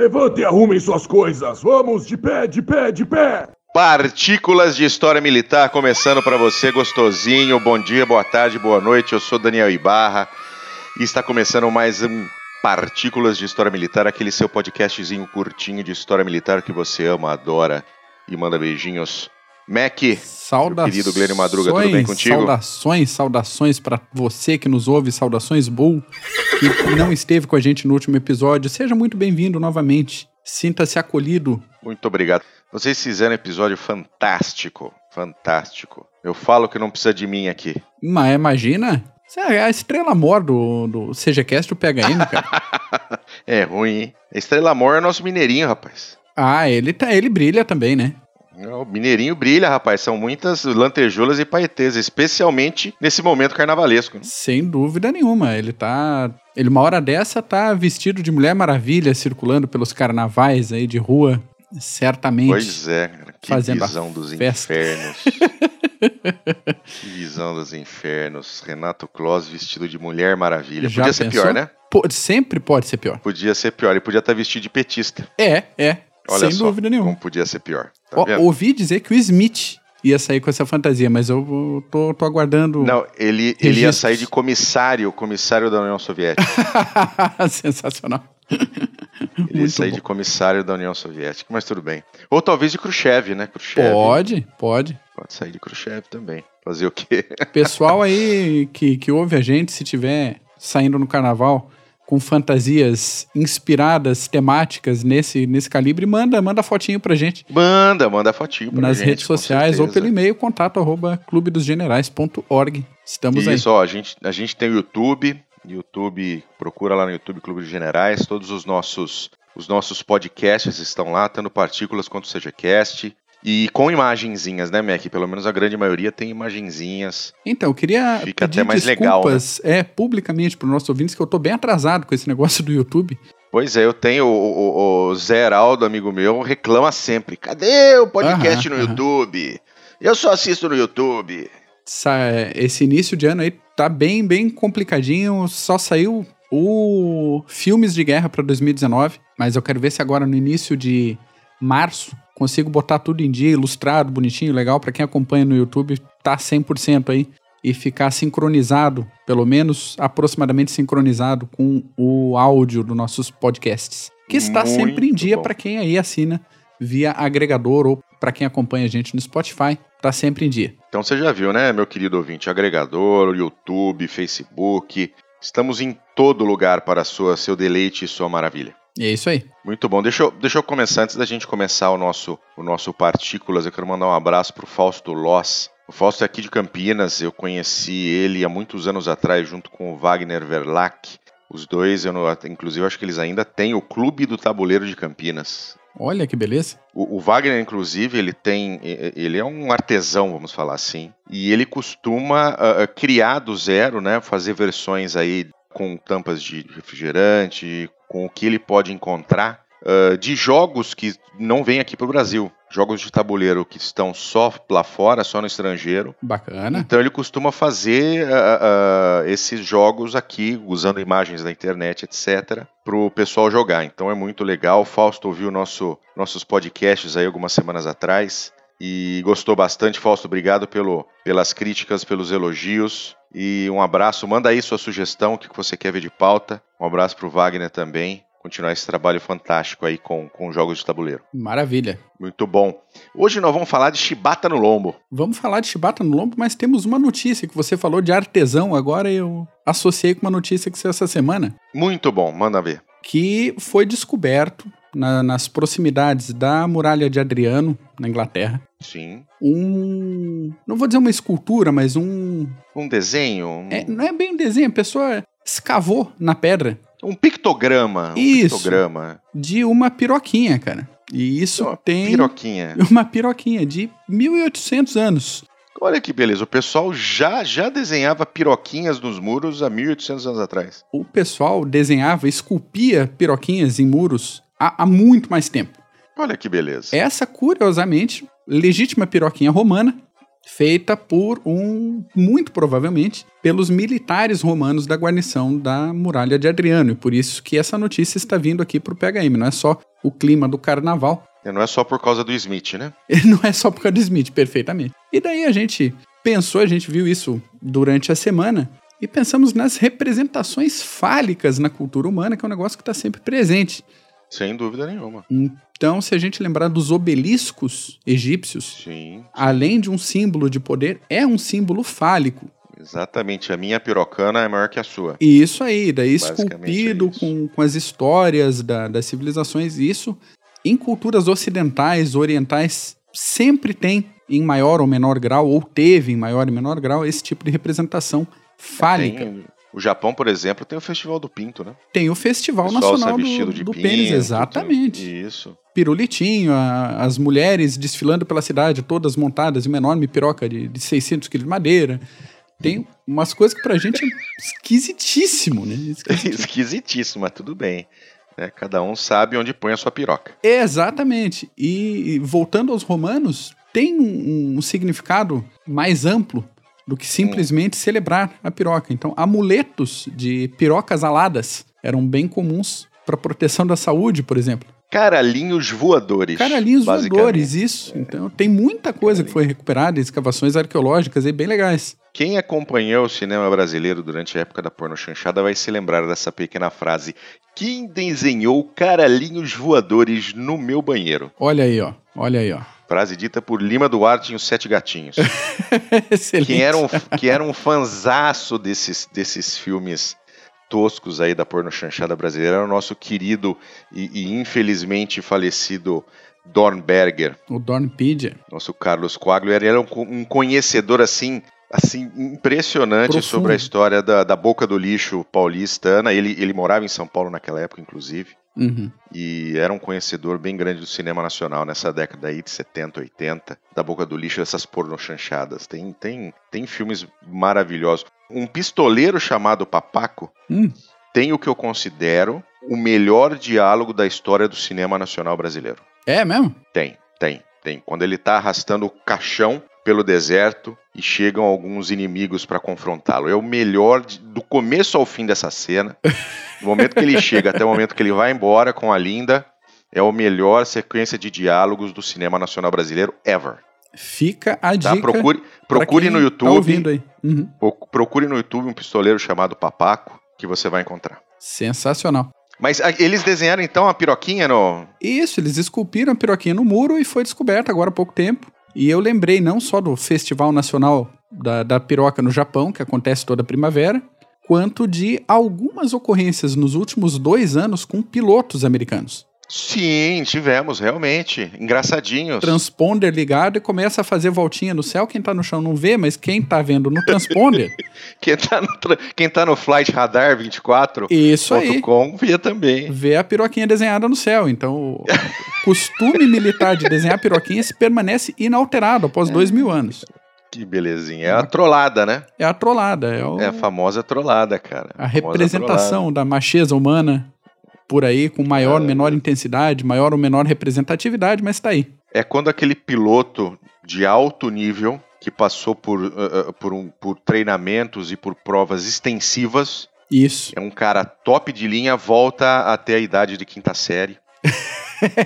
Levantem e arrumem suas coisas. Vamos, de pé, de pé, de pé. Partículas de História Militar começando para você, gostosinho. Bom dia, boa tarde, boa noite. Eu sou Daniel Ibarra e está começando mais um Partículas de História Militar, aquele seu podcastzinho curtinho de História Militar que você ama, adora e manda beijinhos. Mac, saudações, querido Glênio Madruga, tudo bem contigo? Saudações, saudações para você que nos ouve, saudações Bull, que não esteve com a gente no último episódio. Seja muito bem-vindo novamente. Sinta-se acolhido. Muito obrigado. Vocês fizeram um episódio fantástico, fantástico. Eu falo que não precisa de mim aqui. Mas imagina, você é a estrela mor do, do CGCast, o PHM, cara. é ruim, hein? A estrela mor é nosso mineirinho, rapaz. Ah, ele, tá, ele brilha também, né? O Mineirinho brilha, rapaz. São muitas lantejoulas e paetês, especialmente nesse momento carnavalesco. Né? Sem dúvida nenhuma. Ele tá. Ele, uma hora dessa, tá vestido de Mulher Maravilha, circulando pelos carnavais aí de rua. Certamente. Pois é, cara. Que fazendo visão dos festa. infernos. que visão dos infernos. Renato Claus vestido de Mulher Maravilha. Já podia pensou? ser pior, né? Pode, sempre pode ser pior. Podia ser pior. Ele podia estar vestido de petista. É, é. Olha Sem só, dúvida nenhuma. Como podia ser pior. Tá o, ouvi dizer que o Smith ia sair com essa fantasia, mas eu tô, tô aguardando. Não, ele, ele ia sair de comissário, comissário da União Soviética. Sensacional. Ele ia sair bom. de comissário da União Soviética, mas tudo bem. Ou talvez de Khrushchev, né? Khrushchev. Pode, pode. Pode sair de Khrushchev também. Fazer o quê? Pessoal aí que, que ouve a gente, se tiver saindo no carnaval, com fantasias inspiradas, temáticas nesse, nesse calibre, manda, manda fotinho pra gente. Manda, manda fotinho pra Nas gente. Nas redes sociais ou pelo e-mail, contato arroba clubedosgenerais.org. Estamos Isso, aí. Isso, ó, a gente, a gente tem o YouTube, YouTube, procura lá no YouTube Clube dos Generais, todos os nossos os nossos podcasts estão lá, tanto Partículas quanto o CGCast. E com imagenzinhas, né, Mac? Pelo menos a grande maioria tem imagenzinhas. Então, eu queria Fica até mais legal, né? é, publicamente para os nossos ouvintes que eu tô bem atrasado com esse negócio do YouTube. Pois é, eu tenho o, o, o Zé Heraldo, amigo meu, reclama sempre. Cadê o podcast no YouTube? Eu só assisto no YouTube. Esse início de ano aí tá bem, bem complicadinho. Só saiu o Filmes de Guerra para 2019, mas eu quero ver se agora no início de março consigo botar tudo em dia, ilustrado, bonitinho, legal para quem acompanha no YouTube, tá 100% aí e ficar sincronizado, pelo menos aproximadamente sincronizado com o áudio dos nossos podcasts, que está Muito sempre em dia para quem aí assina via agregador ou para quem acompanha a gente no Spotify, tá sempre em dia. Então você já viu, né, meu querido ouvinte, agregador, YouTube, Facebook, estamos em todo lugar para sua seu deleite e sua maravilha. E é isso aí. Muito bom. Deixa eu, deixa eu começar, antes da gente começar o nosso, o nosso Partículas, eu quero mandar um abraço pro Fausto Loss. O Fausto é aqui de Campinas, eu conheci ele há muitos anos atrás, junto com o Wagner Verlac. Os dois, eu não, inclusive, acho que eles ainda têm o Clube do Tabuleiro de Campinas. Olha que beleza. O, o, Wagner, inclusive, ele tem. Ele é um artesão, vamos falar assim. E ele costuma uh, criar do zero, né? Fazer versões aí com tampas de refrigerante, com o que ele pode encontrar uh, de jogos que não vêm aqui para o Brasil. Jogos de tabuleiro que estão só lá fora, só no estrangeiro. Bacana. Então ele costuma fazer uh, uh, esses jogos aqui, usando imagens da internet, etc., para o pessoal jogar. Então é muito legal. O Fausto ouviu nosso, nossos podcasts aí algumas semanas atrás e gostou bastante. Fausto, obrigado pelo, pelas críticas, pelos elogios. E um abraço. Manda aí sua sugestão, o que você quer ver de pauta. Um abraço para o Wagner também. Continuar esse trabalho fantástico aí com, com jogos de tabuleiro. Maravilha. Muito bom. Hoje nós vamos falar de chibata no lombo. Vamos falar de chibata no lombo, mas temos uma notícia que você falou de artesão. Agora eu associei com uma notícia que saiu essa semana. Muito bom, manda ver. Que foi descoberto na, nas proximidades da muralha de Adriano, na Inglaterra. Sim. Um. Não vou dizer uma escultura, mas um. Um desenho? Um... É, não é bem um desenho, a pessoa escavou na pedra. Um pictograma. Um isso. Pictograma. De uma piroquinha, cara. E isso uma tem. Piroquinha. Uma piroquinha de 1800 anos. Olha que beleza, o pessoal já já desenhava piroquinhas nos muros há 1800 anos atrás. O pessoal desenhava, esculpia piroquinhas em muros há, há muito mais tempo. Olha que beleza. Essa, curiosamente, legítima piroquinha romana feita por um, muito provavelmente, pelos militares romanos da guarnição da muralha de Adriano. E por isso que essa notícia está vindo aqui para o PHM. Não é só o clima do carnaval. E não é só por causa do Smith, né? Não é só por causa do Smith, perfeitamente. E daí a gente pensou, a gente viu isso durante a semana, e pensamos nas representações fálicas na cultura humana, que é um negócio que está sempre presente. Sem dúvida nenhuma. Então, se a gente lembrar dos obeliscos egípcios, Sim. além de um símbolo de poder, é um símbolo fálico. Exatamente. A minha pirocana é maior que a sua. E isso aí, daí esculpido é isso. com, com as histórias da- das civilizações, isso em culturas ocidentais, orientais, sempre tem, em maior ou menor grau, ou teve em maior e menor grau, esse tipo de representação fálica. Tem- o Japão, por exemplo, tem o Festival do Pinto, né? Tem o Festival O Nacional do, de do pinto, Pênis, exatamente. tem- Isso. Pirulitinho, a- as mulheres desfilando pela cidade, todas montadas em uma enorme piroca de, de 600 quilos de madeira. Tem umas coisas que pra gente é esquisitíssimo, né? Esquisitíssimo. Esquisitíssimo, mas tudo bem. né? Cada um sabe onde põe a sua piroca. Exatamente. E, e voltando aos romanos, tem um, um significado mais amplo do que simplesmente celebrar a piroca. Então, amuletos de pirocas aladas eram bem comuns para proteção da saúde, por exemplo. Caralhinhos voadores. Caralhinhos voadores, isso. Então, tem muita coisa que foi recuperada, escavações arqueológicas aí bem legais. Quem acompanhou o cinema brasileiro durante a época da porno chanchada vai se lembrar dessa pequena frase. Quem desenhou caralhinhos voadores no meu banheiro? Olha aí, ó. Olha aí, ó. Frase dita por Lima Duarte em Os Sete Gatinhos. Excelente. que era um, que era um fanzaço desses, desses filmes toscos aí da porno chanchada brasileira. Era o nosso querido e, e infelizmente falecido Dornberger, O Dornpedia. nosso Carlos Coaglio. Ele era um, um conhecedor assim assim impressionante Profundo. sobre a história da, da boca do lixo paulistana. Ele, ele morava em São Paulo naquela época, inclusive. Uhum. E era um conhecedor bem grande do cinema nacional nessa década aí de 70, 80, da boca do lixo, essas pornochanchadas. Tem, tem, tem filmes maravilhosos. Um pistoleiro chamado Papaco Hum. tem o que eu considero o melhor diálogo da história do cinema nacional brasileiro. É mesmo? Tem, tem, tem. Quando ele tá arrastando o caixão pelo deserto e chegam alguns inimigos para confrontá-lo. É o melhor de- do começo ao fim dessa cena. Do momento que ele chega até o momento que ele vai embora com a Linda, é a melhor sequência de diálogos do cinema nacional brasileiro ever. Fica a Tá? dica. Procure, procure no Tá YouTube, ouvindo aí. Uhum. pro- procure no YouTube um pistoleiro chamado Papaco que você vai encontrar. Sensacional. Mas ah, eles desenharam então a piroquinha no Isso, eles esculpiram a piroquinha no muro e foi descoberta agora há pouco tempo. E eu lembrei não só do Festival Nacional da, da Piroca no Japão, que acontece toda primavera, quanto de algumas ocorrências nos últimos dois anos com pilotos americanos. Sim, tivemos, realmente. Engraçadinhos. Transponder ligado e começa a fazer voltinha no céu. Quem tá no chão não vê, mas quem tá vendo no transponder, Quem tá, no, tra- quem tá no Flight Radar 24 isso aí. .com via também. Vê a piroquinha desenhada no céu. Então, o costume militar de desenhar piroquinha se permanece inalterado após dois mil anos. Que belezinha. É a trollada, né? É a trollada, é, o- É a famosa trollada, cara. a Famosa representação da macheza humana por aí, com maior ou É. menor intensidade, maior ou menor representatividade, mas tá aí. É quando aquele piloto de alto nível, que passou por, uh, uh, por, um- por treinamentos e por provas extensivas, Isso. é um cara top de linha, volta até a idade de quinta série.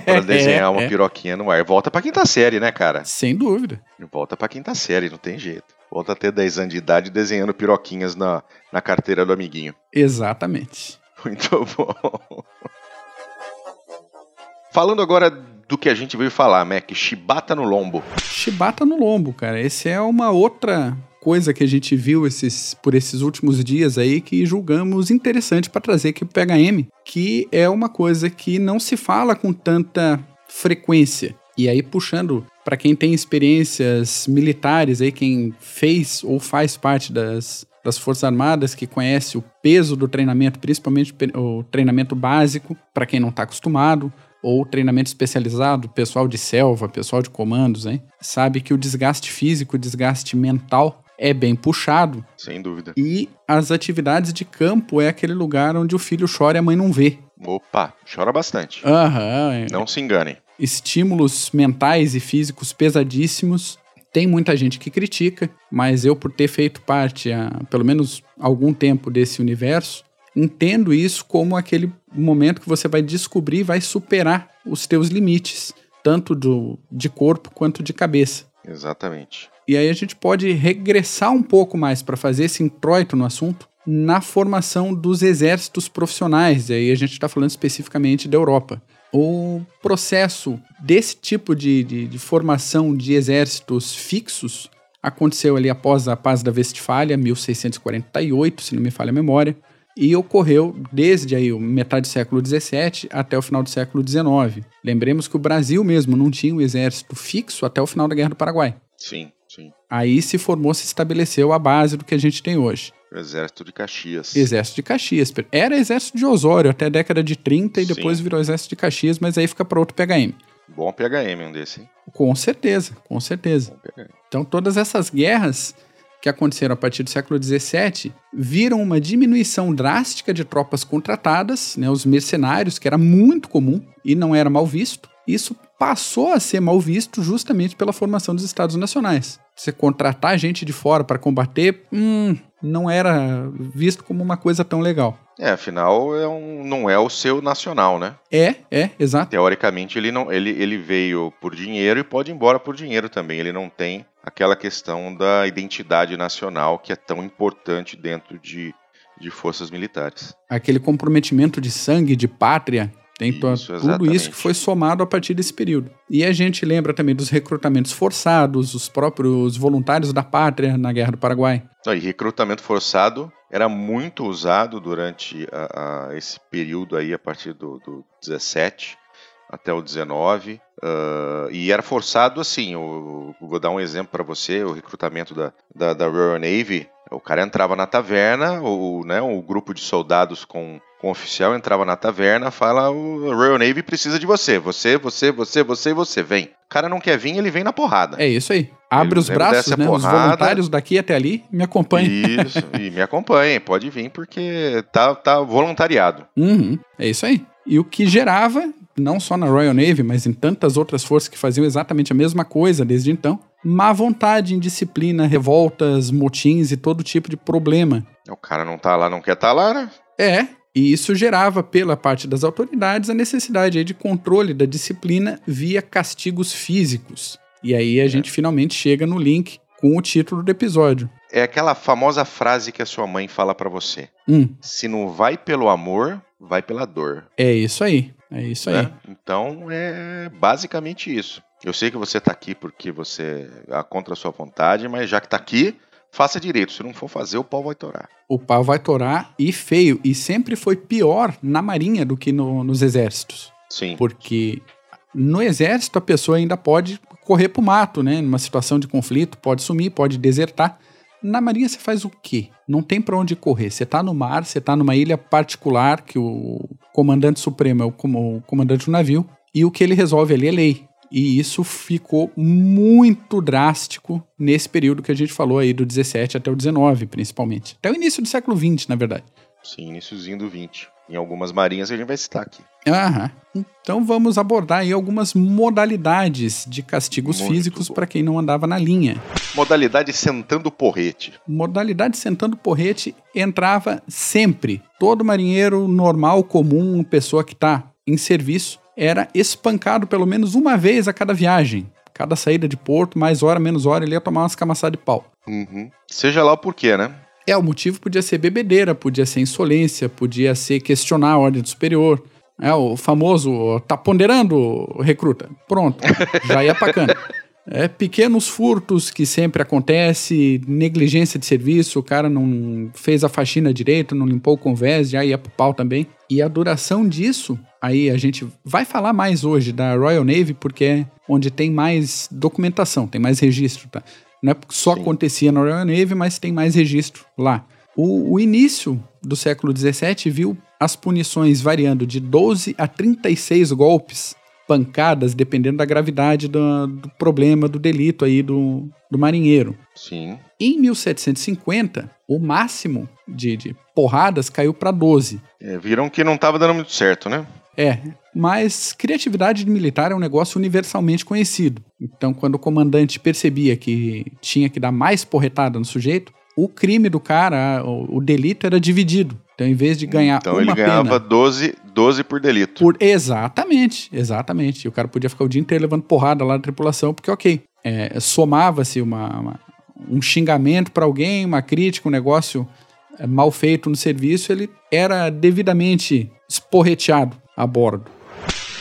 Pra desenhar uma É, é. piroquinha no ar. Volta pra quinta série, né, cara? Sem dúvida. Volta pra quinta série, não tem jeito. Volta a ter 10 anos de idade desenhando piroquinhas na, na carteira do amiguinho. Exatamente. Muito bom. Falando agora do que a gente veio falar, Mac, chibata no lombo. Chibata no lombo, cara. Esse é uma outra coisa que a gente viu esses, por esses últimos dias aí que julgamos interessante para trazer aqui pro PHM, que é uma coisa que não se fala com tanta frequência. E aí puxando para quem tem experiências militares aí, quem fez ou faz parte das das Forças Armadas que conhece o peso do treinamento, principalmente o treinamento básico, para quem não está acostumado, ou treinamento especializado, pessoal de selva, pessoal de comandos, hein? sabe que o desgaste físico, o desgaste mental é bem puxado Sem dúvida. e as atividades de campo é aquele lugar onde o filho chora e a mãe não vê. Opa, chora bastante. Aham, é. Não se enganem. estímulos mentais e físicos pesadíssimos. Tem muita gente que critica, mas eu, por ter feito parte há pelo menos algum tempo desse universo, entendo isso como aquele momento que você vai descobrir e vai superar os teus limites, tanto do, de corpo quanto de cabeça. Exatamente. E aí a gente pode regressar um pouco mais para fazer esse introito no assunto na formação dos exércitos profissionais. E aí a gente está falando especificamente da Europa. O processo desse tipo de, de, de, formação de exércitos fixos aconteceu ali após a Paz da Westfália, 1648, se não me falha a memória, e ocorreu desde aí metade do século XVII até o final do século XIX. Lembremos que o Brasil mesmo não tinha um exército fixo até o final da Guerra do Paraguai. Sim. Aí se formou, se estabeleceu a base do que a gente tem hoje. O Exército de Caxias. Exército de Caxias. Era Exército de Osório até a década de 30 e depois Sim. virou Exército de Caxias, mas aí fica para outro PHM. Bom PHM um desse, hein? Com certeza, com certeza. Então todas essas guerras que aconteceram a partir do século XVII viram uma diminuição drástica de tropas contratadas, né, os mercenários, que era muito comum e não era mal visto. Isso passou a ser mal visto justamente pela formação dos Estados Nacionais. Você contratar gente de fora para combater, hum, não era visto como uma coisa tão legal. É, afinal, é um, não é o seu nacional, né? É, é, exato. Teoricamente, ele, não, ele, ele veio por dinheiro e pode ir embora por dinheiro também. Ele não tem aquela questão da identidade nacional que é tão importante dentro de, de forças militares. Aquele comprometimento de sangue, de pátria, tem isso, tudo isso que foi somado a partir desse período. E a gente lembra também dos recrutamentos forçados, os próprios voluntários da pátria na Guerra do Paraguai. E recrutamento forçado era muito usado durante a, a esse período aí, a partir do, do 17 até o 19. Uh, e era forçado assim, eu, eu vou dar um exemplo para você, o recrutamento da, da, da, Royal Navy, o cara entrava na taverna, o, né, o grupo de soldados com, com o oficial entrava na taverna, fala o Royal Navy precisa de você, você, você, você, você e você, vem. O cara não quer vir, ele vem na porrada. É isso aí. Abre os braços, né, os voluntários daqui até ali, me acompanhem. Isso, e me acompanhem, pode vir porque tá, tá voluntariado. Uhum, é isso aí. E o que gerava não só na Royal Navy, mas em tantas outras forças que faziam exatamente a mesma coisa desde então, má vontade, indisciplina, revoltas, motins e todo tipo de problema. O cara não tá lá, não quer estar tá lá, né? É, e isso gerava, pela parte das autoridades, a necessidade de controle da disciplina via castigos físicos. E aí a é. gente finalmente chega no link com o título do episódio. É aquela famosa frase que a sua mãe fala para você. Hum. Se não vai pelo amor, vai pela dor. É isso aí. É isso aí. Né? Então é basicamente isso. Eu sei que você está aqui porque você é contra a sua vontade, mas já que está aqui, faça direito. Se não for fazer, o pau vai torar. O pau vai torar e feio. E sempre foi pior na marinha do que no, nos exércitos. Sim. Porque no exército a pessoa ainda pode correr pro mato, né? Numa situação de conflito, pode sumir, pode desertar. Na marinha você faz o quê? Não tem para onde correr. Você tá no mar, você tá numa ilha particular que o comandante supremo é o, o comandante do navio e o que ele resolve ali é lei. E isso ficou muito drástico nesse período que a gente falou aí, do 17 até o 19, principalmente. Até o início do século 20, na verdade. Sim, iníciozinho do 20 em algumas marinhas que a gente vai citar aqui. Aham. Então vamos abordar aí algumas modalidades de castigos Muito físicos para quem não andava na linha. Modalidade sentando porrete. Modalidade sentando porrete entrava sempre. Todo marinheiro normal, comum, pessoa que está em serviço, era espancado pelo menos uma vez a cada viagem. Cada saída de porto, mais hora, menos hora, ele ia tomar umas camaçadas de pau. Uhum. Seja lá o porquê, né? É, o motivo podia ser bebedeira, podia ser insolência, podia ser questionar a ordem do superior. É, o famoso, tá ponderando, recruta. Pronto, já ia pra cana. É, pequenos furtos que sempre acontece, negligência de serviço, o cara não fez a faxina direito, não limpou o convés, já ia pro pau também. E a duração disso, aí a gente vai falar mais hoje da Royal Navy, porque é onde tem mais documentação, tem mais registro, tá? Não é só Sim. acontecia na Royal Navy, mas tem mais registro lá. O, o, início do século XVII viu as punições variando de 12 a 36 golpes, pancadas, dependendo da gravidade do, do problema, do delito aí do, do marinheiro. Sim. Em 1750, o máximo de, de porradas caiu para 12. É, viram que não estava dando muito certo, né? É, mas criatividade militar é um negócio universalmente conhecido. Então, quando o comandante percebia que tinha que dar mais porretada no sujeito, o crime do cara, o, o delito era dividido. Então, em vez de ganhar Então uma ele ganhava pena 12, 12 por delito. por exatamente, exatamente. E o cara podia ficar o dia inteiro levando porrada lá da tripulação, porque ok, é, somava-se uma, uma- um xingamento para alguém, uma crítica, um negócio é, mal feito no serviço, ele era devidamente esporreteado a bordo.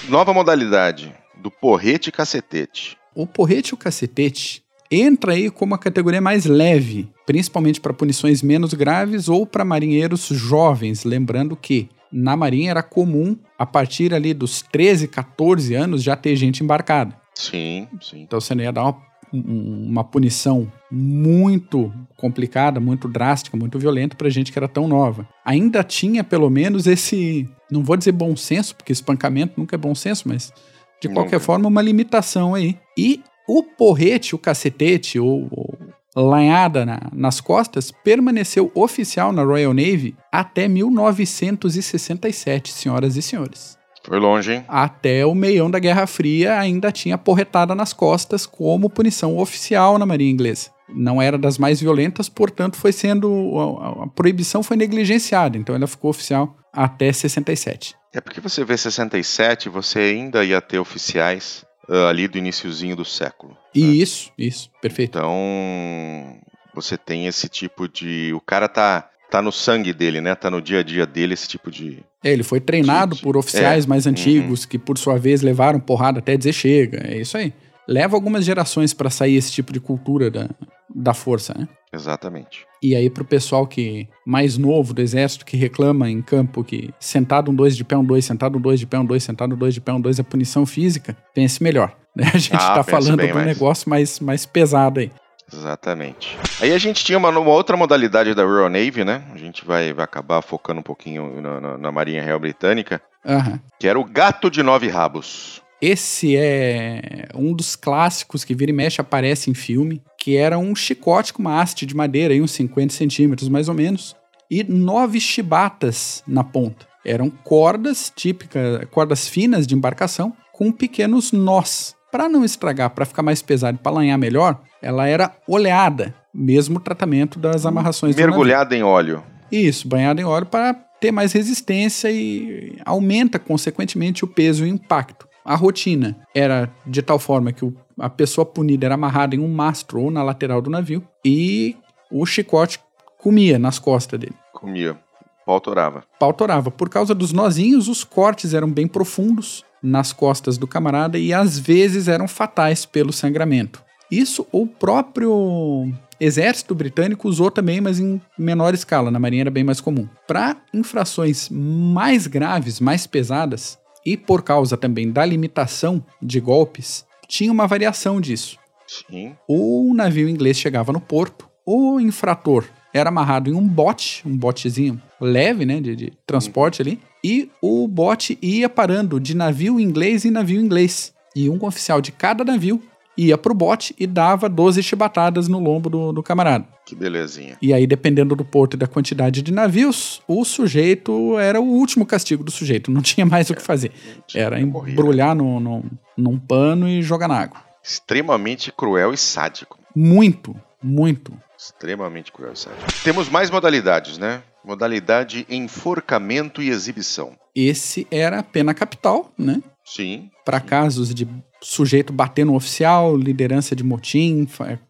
Nova modalidade do porrete e cacetete. O porrete e o cacetete entra aí como a categoria mais leve, principalmente para punições menos graves ou para marinheiros jovens, lembrando que na marinha era comum a partir ali dos 13, 14 anos já ter gente embarcada. Sim, sim. Então você não ia dar uma, um- uma punição muito complicada, muito drástica, muito violenta para gente que era tão nova. Ainda tinha pelo menos esse, não vou dizer bom senso, porque espancamento nunca é bom senso, mas de qualquer forma uma limitação aí. E o porrete, o cacetete ou, ou lanhada na- nas costas permaneceu oficial na Royal Navy até 1967, senhoras e senhores Foi longe, hein? até o meião da Guerra Fria ainda tinha porretada nas costas como punição oficial na Marinha Inglesa. Não era das mais violentas, portanto, foi sendo. A, a- proibição foi negligenciada, então ela ficou oficial até 67. É porque você vê 67, você ainda ia ter oficiais ah, ali do iniciozinho do século. E isso, isso, perfeito. Então, você tem esse tipo de. O cara tá, tá no sangue dele, né? Tá no dia a dia dele esse tipo de. É, ele foi treinado sim. por oficiais É, mais antigos, que por sua vez levaram porrada até dizer chega. É isso aí. Leva algumas gerações para sair esse tipo de cultura da, da força, né? Exatamente. E aí, pro pessoal que mais novo do exército que reclama em campo que sentado um dois de pé, um dois, sentado um dois de pé, um dois, sentado um dois de pé, um dois é punição física, pense melhor. Né? A gente Ah, tá falando de um mais. negócio mais, mais pesado aí. Exatamente. Aí a gente tinha uma, uma outra modalidade da Royal Navy, né? A gente vai, vai acabar focando um pouquinho na, na- na Marinha Real Britânica, Aham. que era o gato de nove rabos. Esse é um dos clássicos que vira e mexe aparece em filme, que era um chicote com uma haste de madeira, aí, uns 50 centímetros mais ou menos, e nove chibatas na ponta. Eram cordas típicas, cordas finas de embarcação, com pequenos nós. Para não estragar, para ficar mais pesado e para lanhar melhor, ela era oleada, mesmo tratamento das amarrações. Mergulhada em óleo. Isso, banhado em óleo para ter mais resistência e aumenta, consequentemente, o peso e o impacto. A rotina era de tal forma que o- a pessoa punida era amarrada em um mastro ou na lateral do navio e o chicote comia nas costas dele. Comia. Pau torava. Pau torava. Por causa dos nozinhos, os cortes eram bem profundos nas costas do camarada e às vezes eram fatais pelo sangramento. Isso o próprio exército britânico usou também, mas em menor escala, na marinha era bem mais comum. Para infrações mais graves, mais pesadas, e por causa também da limitação de golpes, tinha uma variação disso. Sim. O navio inglês chegava no porto, o infrator era amarrado em um bote, um botezinho leve, né, de, de transporte ali, e o bote ia parando de navio inglês em navio inglês. E um oficial de cada navio ia pro bote e dava 12 chibatadas no lombo do, do camarada. Que belezinha. E aí, dependendo do porto e da quantidade de navios, o sujeito era o último castigo do sujeito, não tinha mais o que fazer. Era embrulhar no, no, num pano e jogar na água. Extremamente cruel e sádico. Muito, muito. Extremamente cruel e sádico. Temos mais modalidades, né? Modalidade enforcamento e exibição. Esse era a pena capital, né? Sim. Para casos de sujeito bater no oficial, liderança de motim,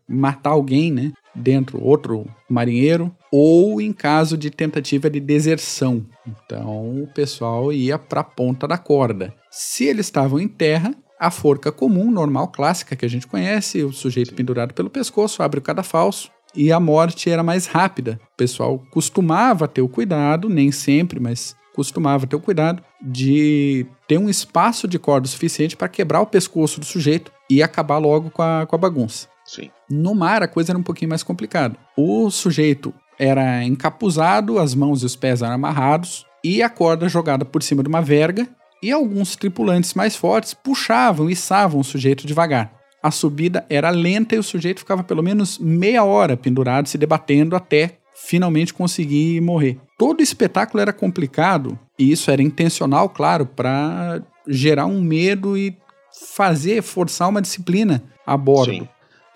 matar alguém, né? Dentro, outro marinheiro, ou em caso de tentativa de deserção. Então o pessoal ia para a ponta da corda. Se eles estavam em terra, a forca comum, normal, clássica que a gente conhece, o sujeito pendurado pelo pescoço, abre o cadafalso e a morte era mais rápida. O pessoal costumava ter o cuidado, nem sempre, mas costumava ter o cuidado de ter um espaço de corda suficiente para quebrar o pescoço do sujeito e acabar logo com a, com a bagunça. Sim. No mar a coisa era um pouquinho mais complicada. O sujeito era encapuzado, as mãos e os pés eram amarrados e a corda jogada por cima de uma verga e alguns tripulantes mais fortes puxavam e içavam o sujeito devagar. A subida era lenta e o sujeito ficava pelo menos meia hora pendurado se debatendo até finalmente conseguir morrer. Todo espetáculo era complicado, e isso era intencional, claro, para gerar um medo e fazer, forçar uma disciplina a bordo. Sim.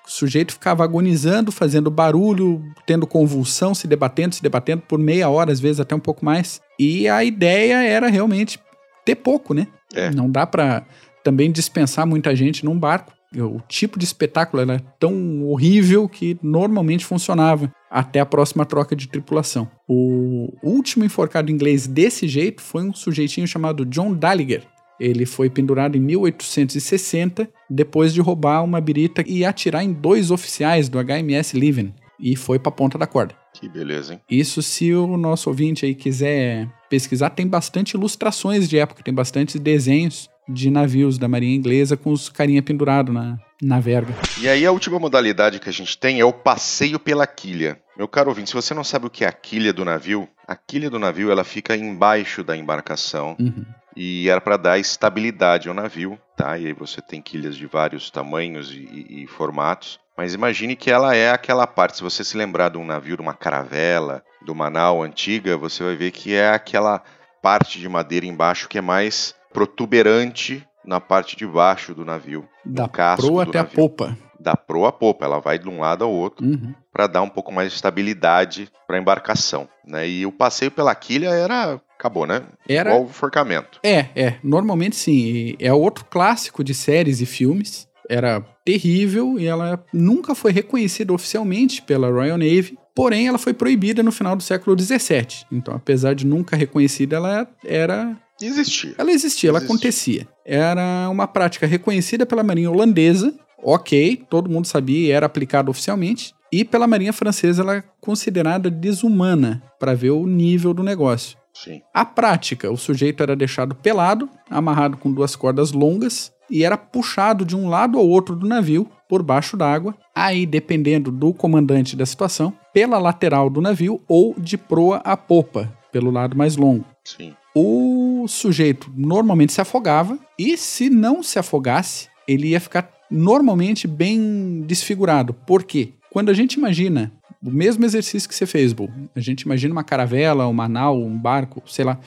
O sujeito ficava agonizando, fazendo barulho, tendo convulsão, se debatendo, se debatendo por meia hora, às vezes até um pouco mais. E a ideia era realmente ter pouco, né? É. Não dá para também dispensar muita gente num barco. O tipo de espetáculo era tão horrível que normalmente funcionava até a próxima troca de tripulação. O último enforcado inglês desse jeito foi um sujeitinho chamado John Daliger, ele foi pendurado em 1860 depois de roubar uma birita e atirar em dois oficiais do HMS Leven e foi para a ponta da corda. Que beleza, hein? Isso se o nosso ouvinte aí quiser pesquisar, tem bastante ilustrações de época, tem bastante desenhos de navios da marinha inglesa com os carinha pendurado na, na verga. E aí a última modalidade que a gente tem é o passeio pela quilha. Meu caro ouvinte, se você não sabe o que é a quilha do navio, a quilha do navio ela fica embaixo da embarcação. Uhum e era para dar estabilidade ao navio, tá? E aí você tem quilhas de vários tamanhos e, e, e, formatos. Mas imagine que ela é aquela parte, se você se lembrar de um navio, de uma caravela, de uma nau antiga, você vai ver que é aquela parte de madeira embaixo que é mais protuberante na parte de baixo do navio. Da proa até navio. a popa. Da proa a popa, ela vai de um lado ao outro uhum. para dar um pouco mais de estabilidade para a embarcação. Né? E o passeio pela quilha era acabou, né? Era... Igual o forcamento. É, é. Normalmente sim. É outro clássico de séries e filmes. Era terrível e ela nunca foi reconhecida oficialmente pela Royal Navy. Porém, ela foi proibida no final do século XVII. Então, apesar de nunca reconhecida, ela era Existia. Ela existia, ela existia. acontecia. Era uma prática reconhecida pela Marinha Holandesa, ok, todo mundo sabia e era aplicada oficialmente. E pela Marinha Francesa, ela é considerada desumana, para ver o nível do negócio. Sim. A prática, o sujeito era deixado pelado, amarrado com duas cordas longas e era puxado de um lado ao outro do navio por baixo d'água, aí dependendo do comandante da situação, pela lateral do navio ou de proa a popa, pelo lado mais longo. Sim. O sujeito normalmente se afogava e se não se afogasse, ele ia ficar normalmente bem desfigurado. Por quê? Quando a gente imagina o mesmo exercício que você fez, Bull. A gente imagina uma caravela, uma nau, um barco, sei lá,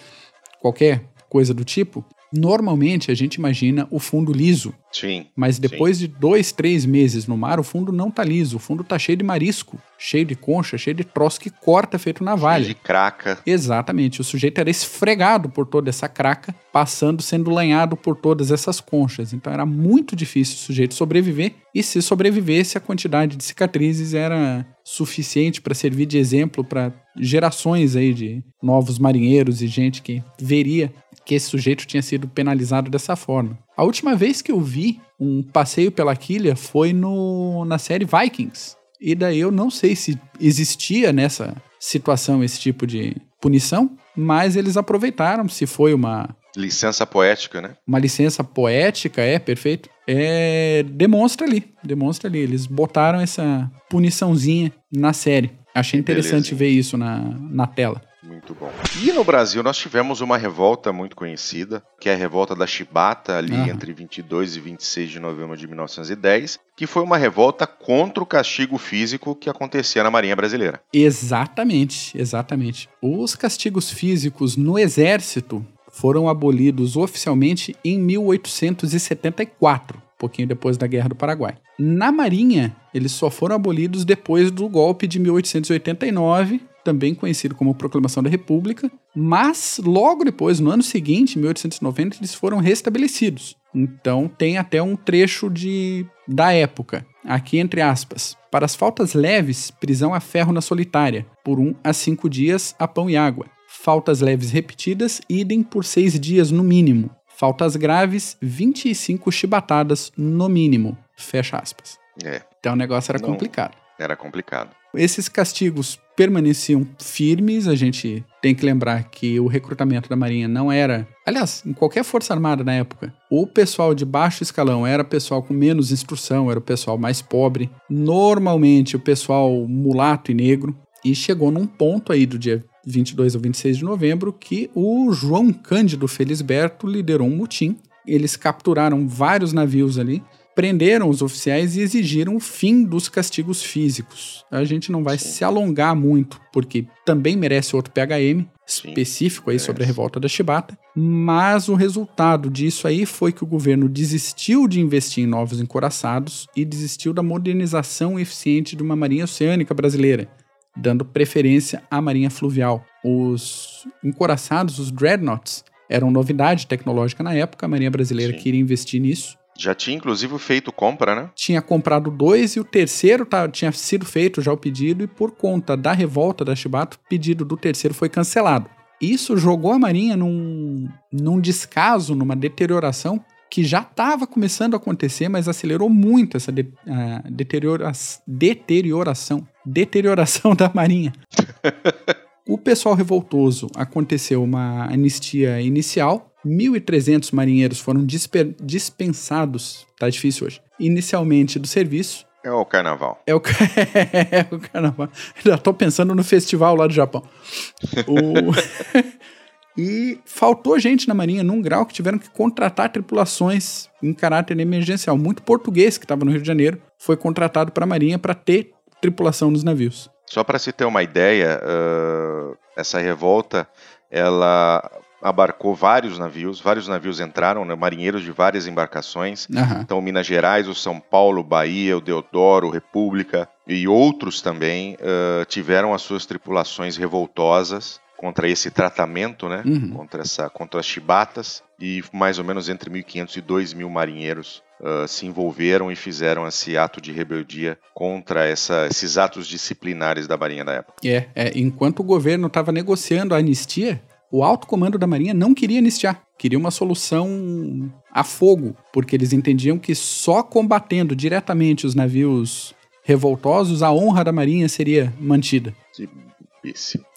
qualquer coisa do tipo. Normalmente a gente imagina o fundo liso. Sim. Mas depois sim. de dois, três meses no mar, o fundo não tá liso. O fundo tá cheio de marisco, cheio de concha, cheio de troço que corta feito navalha. Cheio de craca. Exatamente. O sujeito era esfregado por toda essa craca, passando, sendo lanhado por todas essas conchas. Então era muito difícil o sujeito sobreviver. E se sobrevivesse, a quantidade de cicatrizes era suficiente para servir de exemplo para gerações aí de novos marinheiros e gente que veria que esse sujeito tinha sido penalizado dessa forma. A última vez que eu vi um passeio pela quilha foi no, na série Vikings. E daí eu não sei se existia nessa situação esse tipo de punição, mas eles aproveitaram, se foi uma licença poética, né? Uma licença poética, é perfeito. É demonstra ali, demonstra ali. Eles botaram essa puniçãozinha na série. Achei interessante ver isso na, na tela. Muito bom. E no Brasil nós tivemos uma revolta muito conhecida, que é a revolta da Chibata, ali uhum. entre 22 e 26 de novembro de 1910, que foi uma revolta contra o castigo físico que acontecia na Marinha Brasileira. Exatamente, exatamente. Os castigos físicos no Exército foram abolidos oficialmente em 1874, um pouquinho depois da Guerra do Paraguai. Na Marinha, eles só foram abolidos depois do golpe de 1889, também conhecido como Proclamação da República, mas logo depois, no ano seguinte, 1890, eles foram restabelecidos. Então tem até um trecho de da época, aqui entre aspas. Para as faltas leves, prisão a ferro na solitária, por um a cinco dias a pão e água. Faltas leves repetidas, idem por seis dias no mínimo. Faltas graves, 25 chibatadas no mínimo. Fecha aspas. É. Então o negócio era Não, complicado. Era complicado. Esses castigos permaneciam firmes. A gente tem que lembrar que o recrutamento da Marinha não era. Aliás, em qualquer força armada na época, o pessoal de baixo escalão era pessoal com menos instrução, era o pessoal mais pobre. Normalmente, o pessoal mulato e negro. E chegou num ponto aí do dia 22 ou 26 de novembro que o João Cândido Felisberto liderou um mutim. Eles capturaram vários navios ali prenderam os oficiais e exigiram o fim dos castigos físicos. A gente não vai Sim. se alongar muito, porque também merece outro PHM Sim, específico aí sobre a merece. revolta da Chibata, mas o resultado disso aí foi que o governo desistiu de investir em novos encoraçados e desistiu da modernização eficiente de uma marinha oceânica brasileira, dando preferência à marinha fluvial. Os encoraçados, os dreadnoughts, eram novidade tecnológica na época, a marinha brasileira Sim. queria investir nisso. Já tinha inclusive feito compra, né? Tinha comprado dois e o terceiro tá- tinha sido feito já o pedido, e por conta da revolta da Chibata, o pedido do terceiro foi cancelado. Isso jogou a Marinha num, num descaso, numa deterioração que já estava começando a acontecer, mas acelerou muito essa de- ah, deteriora- deterioração. Deterioração da Marinha. o pessoal revoltoso aconteceu uma anistia inicial. 1.300 marinheiros foram dispensados, tá difícil hoje, inicialmente do serviço. É o carnaval. É o, é o carnaval. Já tô pensando no festival lá do Japão. O- e faltou gente na Marinha num grau que tiveram que contratar tripulações em caráter emergencial. Muito português que estava no Rio de Janeiro foi contratado para a Marinha para ter tripulação nos navios. Só para se ter uma ideia, ah, essa revolta ela abarcou vários navios, vários navios entraram, né, marinheiros de várias embarcações. Aham. Então, Minas Gerais, o São Paulo, Bahia, o Deodoro, República e outros também ah, tiveram as suas tripulações revoltosas contra esse tratamento, né? Uhum. Contra, essa, contra as chibatas. E mais ou menos entre 1.500 e 2.000 marinheiros ah, se envolveram e fizeram esse ato de rebeldia contra essa- esses atos disciplinares da Marinha da época. É, é, enquanto o governo estava negociando a anistia, o alto comando da Marinha não queria anistiar. Queria uma solução a fogo, porque eles entendiam que só combatendo diretamente os navios revoltosos a honra da Marinha seria mantida. Que.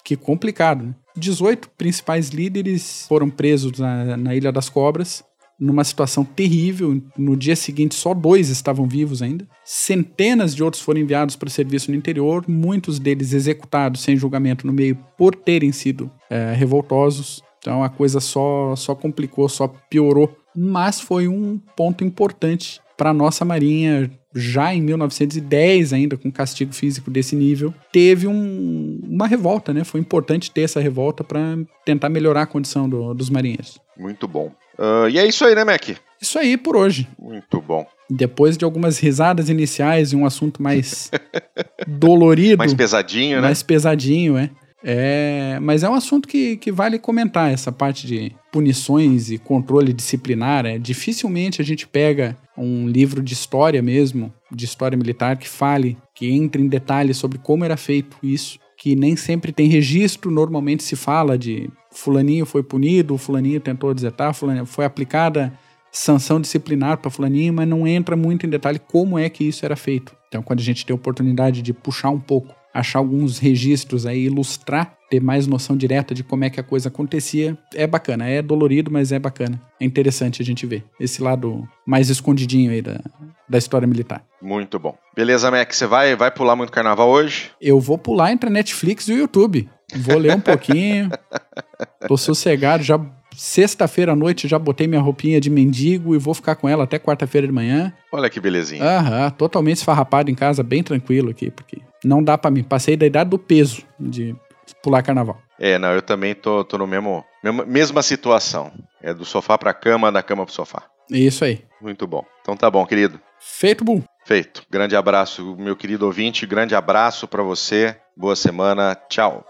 Que complicado, né? 18 principais líderes foram presos na, na Ilha das Cobras, numa situação terrível. No dia seguinte, só dois estavam vivos ainda. Centenas de outros foram enviados para o serviço no interior, muitos deles executados sem julgamento no meio por terem sido é, revoltosos. Então a coisa só, só complicou, só piorou. Mas foi um ponto importante para a nossa Marinha, já em 1910, ainda com castigo físico desse nível, teve um- uma revolta, né? Foi importante ter essa revolta para tentar melhorar a condição do- dos marinheiros. Muito bom. Ah, e é isso aí, né, Mac? Isso aí por hoje. Muito bom. Depois de algumas risadas iniciais e um assunto mais dolorido, Mais pesadinho, né? mais pesadinho, é. É, mas é um assunto que, que vale comentar, essa parte de punições e controle disciplinar. É, dificilmente a gente pega um livro de história mesmo, de história militar, que fale, que entre em detalhes sobre como era feito isso, que nem sempre tem registro, normalmente se fala de fulaninho foi punido, fulaninho tentou desertar, fulaninho, foi aplicada sanção disciplinar para fulaninho, mas não entra muito em detalhe como é que isso era feito. Então, quando a gente tem a oportunidade de puxar um pouco, achar alguns registros aí, ilustrar, ter mais noção direta de como é que a coisa acontecia, é bacana. É dolorido, mas é bacana. É interessante a gente ver esse lado mais escondidinho aí da, da história militar. Muito bom. Beleza, Mac, você vai, vai pular muito carnaval hoje? Eu vou pular entre a Netflix e o YouTube. Vou ler um pouquinho. Tô sossegado, já sexta-feira à noite já botei minha roupinha de mendigo e vou ficar com ela até quarta-feira de manhã. Olha que belezinha. Aham, totalmente esfarrapado em casa, bem tranquilo aqui, porque não dá pra mim. Passei da idade do peso de pular carnaval. É, não, eu também tô, tô no mesmo, mesmo- mesma situação. É do sofá pra cama, da cama pro sofá. Isso aí. Muito bom. Então tá bom, querido. Feito, Bull. Feito. Grande abraço, meu querido ouvinte. Grande abraço pra você. Boa semana. Tchau.